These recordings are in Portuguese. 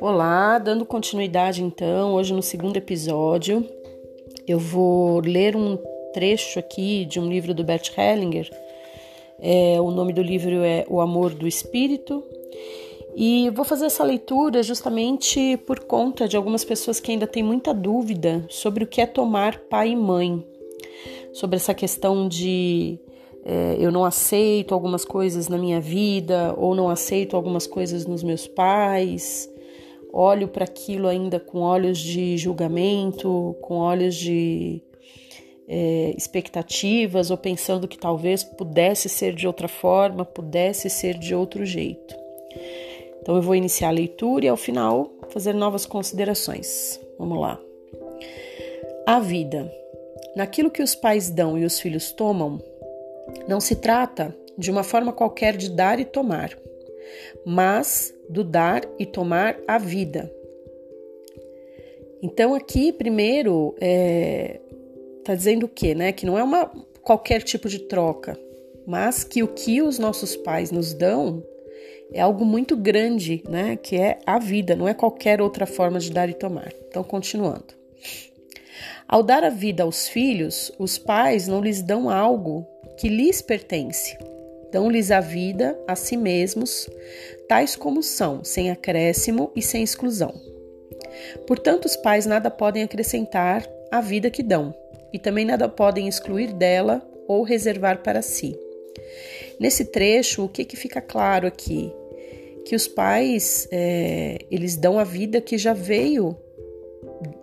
Olá, dando continuidade então, hoje no segundo episódio, eu vou ler um trecho aqui de um livro do Bert Hellinger. É, o nome do livro é O Amor do Espírito. E vou fazer essa leitura justamente por conta de algumas pessoas que ainda têm muita dúvida sobre o que é tomar pai e mãe, sobre essa questão de é, eu não aceito algumas coisas na minha vida ou não aceito algumas coisas nos meus pais olho para aquilo ainda com olhos de julgamento, com olhos de é, expectativas ou pensando que talvez pudesse ser de outra forma, pudesse ser de outro jeito. Então eu vou iniciar a leitura e ao final fazer novas considerações. Vamos lá. A vida. Naquilo que os pais dão e os filhos tomam, não se trata de uma forma qualquer de dar e tomar, mas do dar e tomar a vida. Então aqui primeiro é, tá dizendo o quê, né? Que não é uma qualquer tipo de troca, mas que o que os nossos pais nos dão é algo muito grande, né? Que é a vida, não é qualquer outra forma de dar e tomar. Então continuando. Ao dar a vida aos filhos, os pais não lhes dão algo que lhes pertence, dão-lhes a vida a si mesmos, tais como são, sem acréscimo e sem exclusão. Portanto, os pais nada podem acrescentar à vida que dão, e também nada podem excluir dela ou reservar para si. Nesse trecho, o que, que fica claro aqui? Que os pais é, eles dão a vida que já veio,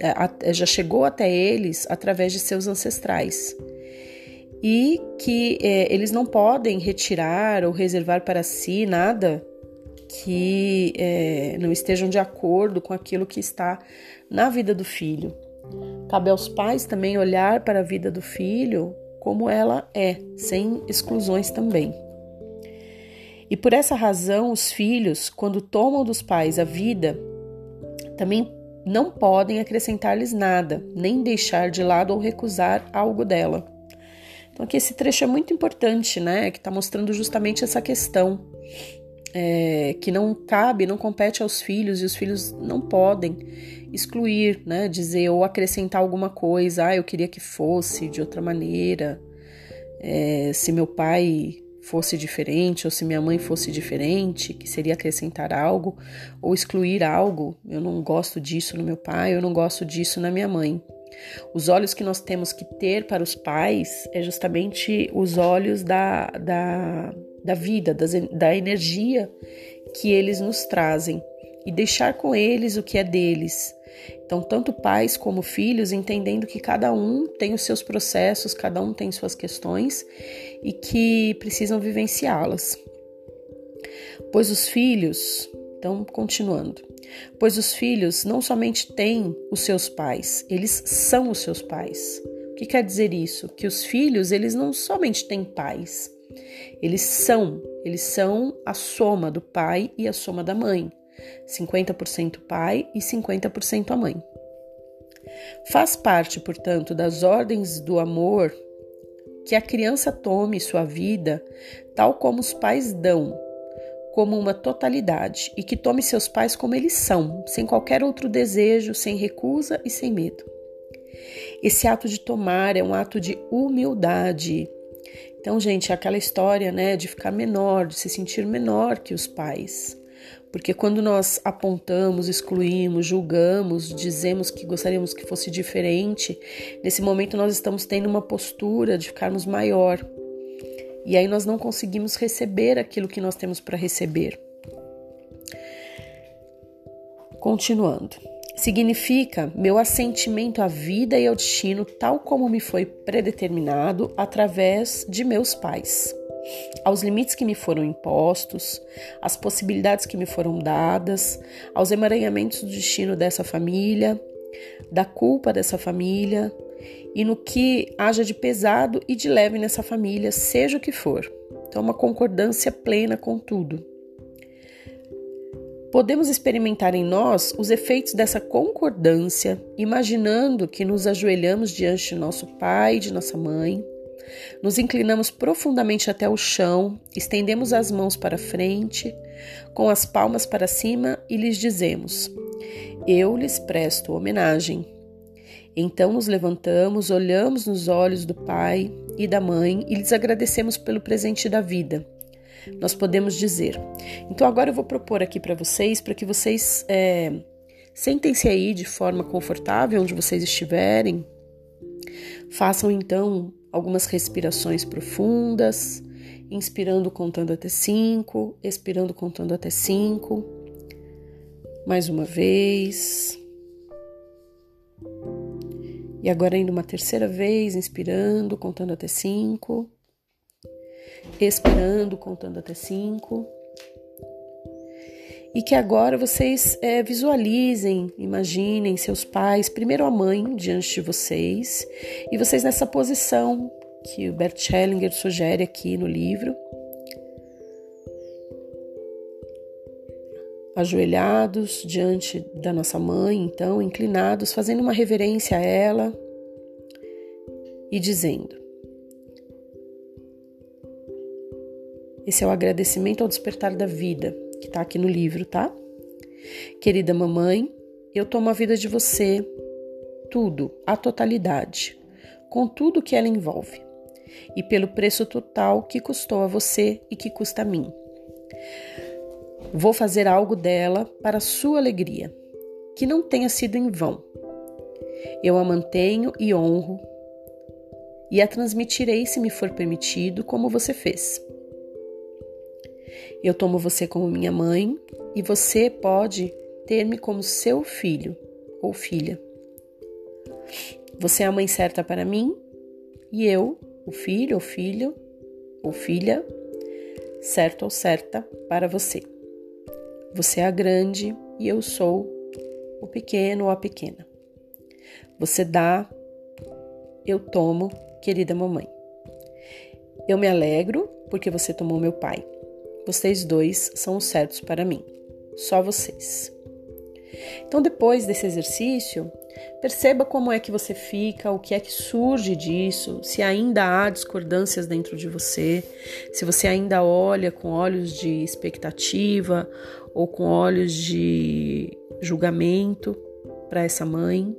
é, já chegou até eles através de seus ancestrais e que é, eles não podem retirar ou reservar para si nada que é, não estejam de acordo com aquilo que está na vida do filho. Cabe aos pais também olhar para a vida do filho como ela é, sem exclusões também. E por essa razão, os filhos, quando tomam dos pais a vida, também não podem acrescentar-lhes nada, nem deixar de lado ou recusar algo dela. Então aqui esse trecho é muito importante, né? Que está mostrando justamente essa questão é, que não cabe, não compete aos filhos e os filhos não podem excluir, né? Dizer ou acrescentar alguma coisa. Ah, eu queria que fosse de outra maneira. É, se meu pai fosse diferente ou se minha mãe fosse diferente, que seria acrescentar algo ou excluir algo. Eu não gosto disso no meu pai, eu não gosto disso na minha mãe. Os olhos que nós temos que ter para os pais é justamente os olhos da, da, da vida, das, da energia que eles nos trazem e deixar com eles o que é deles. Então, tanto pais como filhos entendendo que cada um tem os seus processos, cada um tem suas questões e que precisam vivenciá-las. Pois os filhos, então, continuando, pois os filhos não somente têm os seus pais, eles são os seus pais. O que quer dizer isso? Que os filhos, eles não somente têm pais, eles são, eles são a soma do pai e a soma da mãe. 50% pai e 50% a mãe. Faz parte, portanto, das ordens do amor que a criança tome sua vida tal como os pais dão, como uma totalidade e que tome seus pais como eles são, sem qualquer outro desejo, sem recusa e sem medo. Esse ato de tomar é um ato de humildade. Então, gente, é aquela história, né, de ficar menor, de se sentir menor que os pais. Porque quando nós apontamos, excluímos, julgamos, dizemos que gostaríamos que fosse diferente, nesse momento nós estamos tendo uma postura de ficarmos maior, e aí nós não conseguimos receber aquilo que nós temos para receber. Continuando. Significa meu assentimento à vida e ao destino tal como me foi predeterminado através de meus pais, aos limites que me foram impostos, às possibilidades que me foram dadas, aos emaranhamentos do destino dessa família, da culpa dessa família, e no que haja de pesado e de leve nessa família, seja o que for. Então, uma concordância plena com tudo. Podemos experimentar em nós os efeitos dessa concordância, imaginando que nos ajoelhamos diante de nosso pai e de nossa mãe, Nos inclinamos profundamente até o chão, estendemos as mãos para frente, com as palmas para cima e lhes dizemos: Eu lhes presto homenagem. Então nos levantamos, olhamos nos olhos do pai e da mãe e lhes agradecemos pelo presente da vida. Nós podemos dizer. Então agora eu vou propor aqui para vocês, para que vocês é, sentem-se aí de forma confortável onde vocês estiverem. Façam então algumas respirações profundas, inspirando contando até cinco, expirando contando até cinco. Mais uma vez. E agora indo uma terceira vez, inspirando, contando até cinco. Expirando, contando até cinco. E que agora vocês é, visualizem, imaginem seus pais, primeiro a mãe diante de vocês, e vocês nessa posição que o Bert Hellinger sugere aqui no livro. Ajoelhados diante da nossa mãe, então, inclinados, fazendo uma reverência a ela e dizendo: Esse é o agradecimento ao despertar da vida, que está aqui no livro, tá? Querida mamãe, eu tomo a vida de você, tudo, a totalidade, com tudo que ela envolve, e pelo preço total que custou a você e que custa a mim. Vou fazer algo dela para sua alegria, que não tenha sido em vão. Eu a mantenho e honro, e a transmitirei se me for permitido, como você fez. Eu tomo você como minha mãe e você pode ter-me como seu filho ou filha. Você é a mãe certa para mim e eu, o filho ou filho ou filha, certo ou certa para você. Você é a grande e eu sou o pequeno ou a pequena. Você dá, eu tomo, querida mamãe. Eu me alegro porque você tomou meu pai. Vocês dois são os certos para mim. Só vocês. Então, depois desse exercício, perceba como é que você fica, o que é que surge disso, se ainda há discordâncias dentro de você, se você ainda olha com olhos de expectativa ou com olhos de julgamento para essa mãe.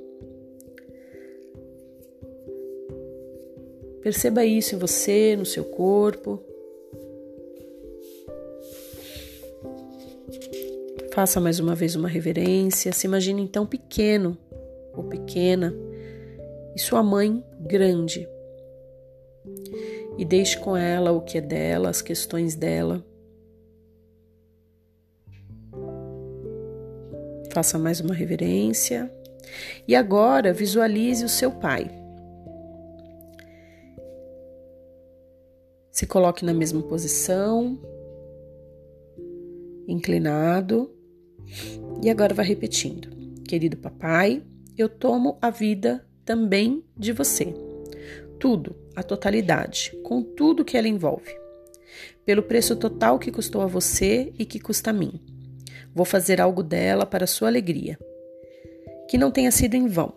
Perceba isso em você, no seu corpo. Faça mais uma vez uma reverência. Se imagine então pequeno ou pequena e sua mãe grande. E deixe com ela o que é dela, as questões dela. Faça mais uma reverência. E agora visualize o seu pai. Se coloque na mesma posição, inclinado. E agora vai repetindo: Querido papai, eu tomo a vida também de você. Tudo, a totalidade, com tudo que ela envolve. Pelo preço total que custou a você e que custa a mim. Vou fazer algo dela para sua alegria. Que não tenha sido em vão.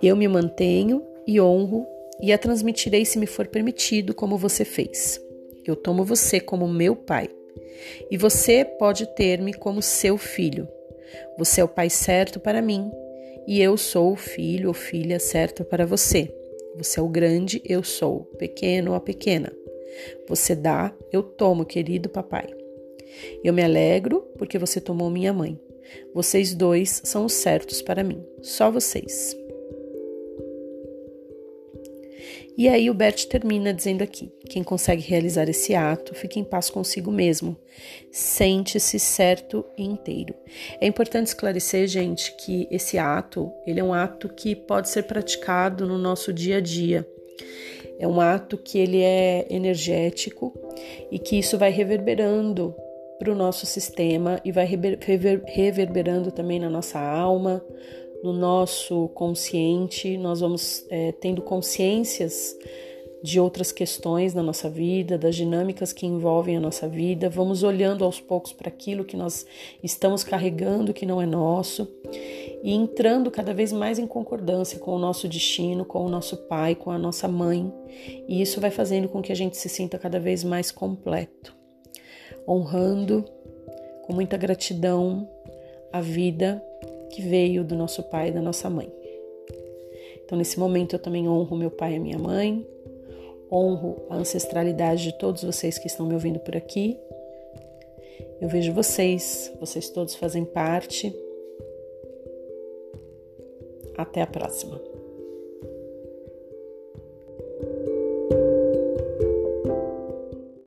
Eu me mantenho e honro e a transmitirei se me for permitido, como você fez. Eu tomo você como meu pai. E você pode ter-me como seu filho. Você é o pai certo para mim, e eu sou o filho ou filha certa para você. Você é o grande, eu sou pequeno ou a pequena. Você dá, eu tomo, querido papai. Eu me alegro porque você tomou minha mãe. Vocês dois são os certos para mim, só vocês. E aí o Bert termina dizendo aqui: quem consegue realizar esse ato fica em paz consigo mesmo, sente-se certo e inteiro. É importante esclarecer, gente, que esse ato ele é um ato que pode ser praticado no nosso dia a dia. É um ato que ele é energético e que isso vai reverberando para o nosso sistema e vai reverberando também na nossa alma, no nosso consciente, nós vamos é, tendo consciências de outras questões na nossa vida, das dinâmicas que envolvem a nossa vida, vamos olhando aos poucos para aquilo que nós estamos carregando que não é nosso. e entrando cada vez mais em concordância com o nosso destino, com o nosso pai, com a nossa mãe, e isso vai fazendo com que a gente se sinta cada vez mais completo, honrando com muita gratidão a vida que veio do nosso pai e da nossa mãe. Então, nesse momento, eu também honro meu pai e minha mãe, honro a ancestralidade de todos vocês que estão me ouvindo por aqui. Eu vejo vocês, vocês todos fazem parte. Até a próxima.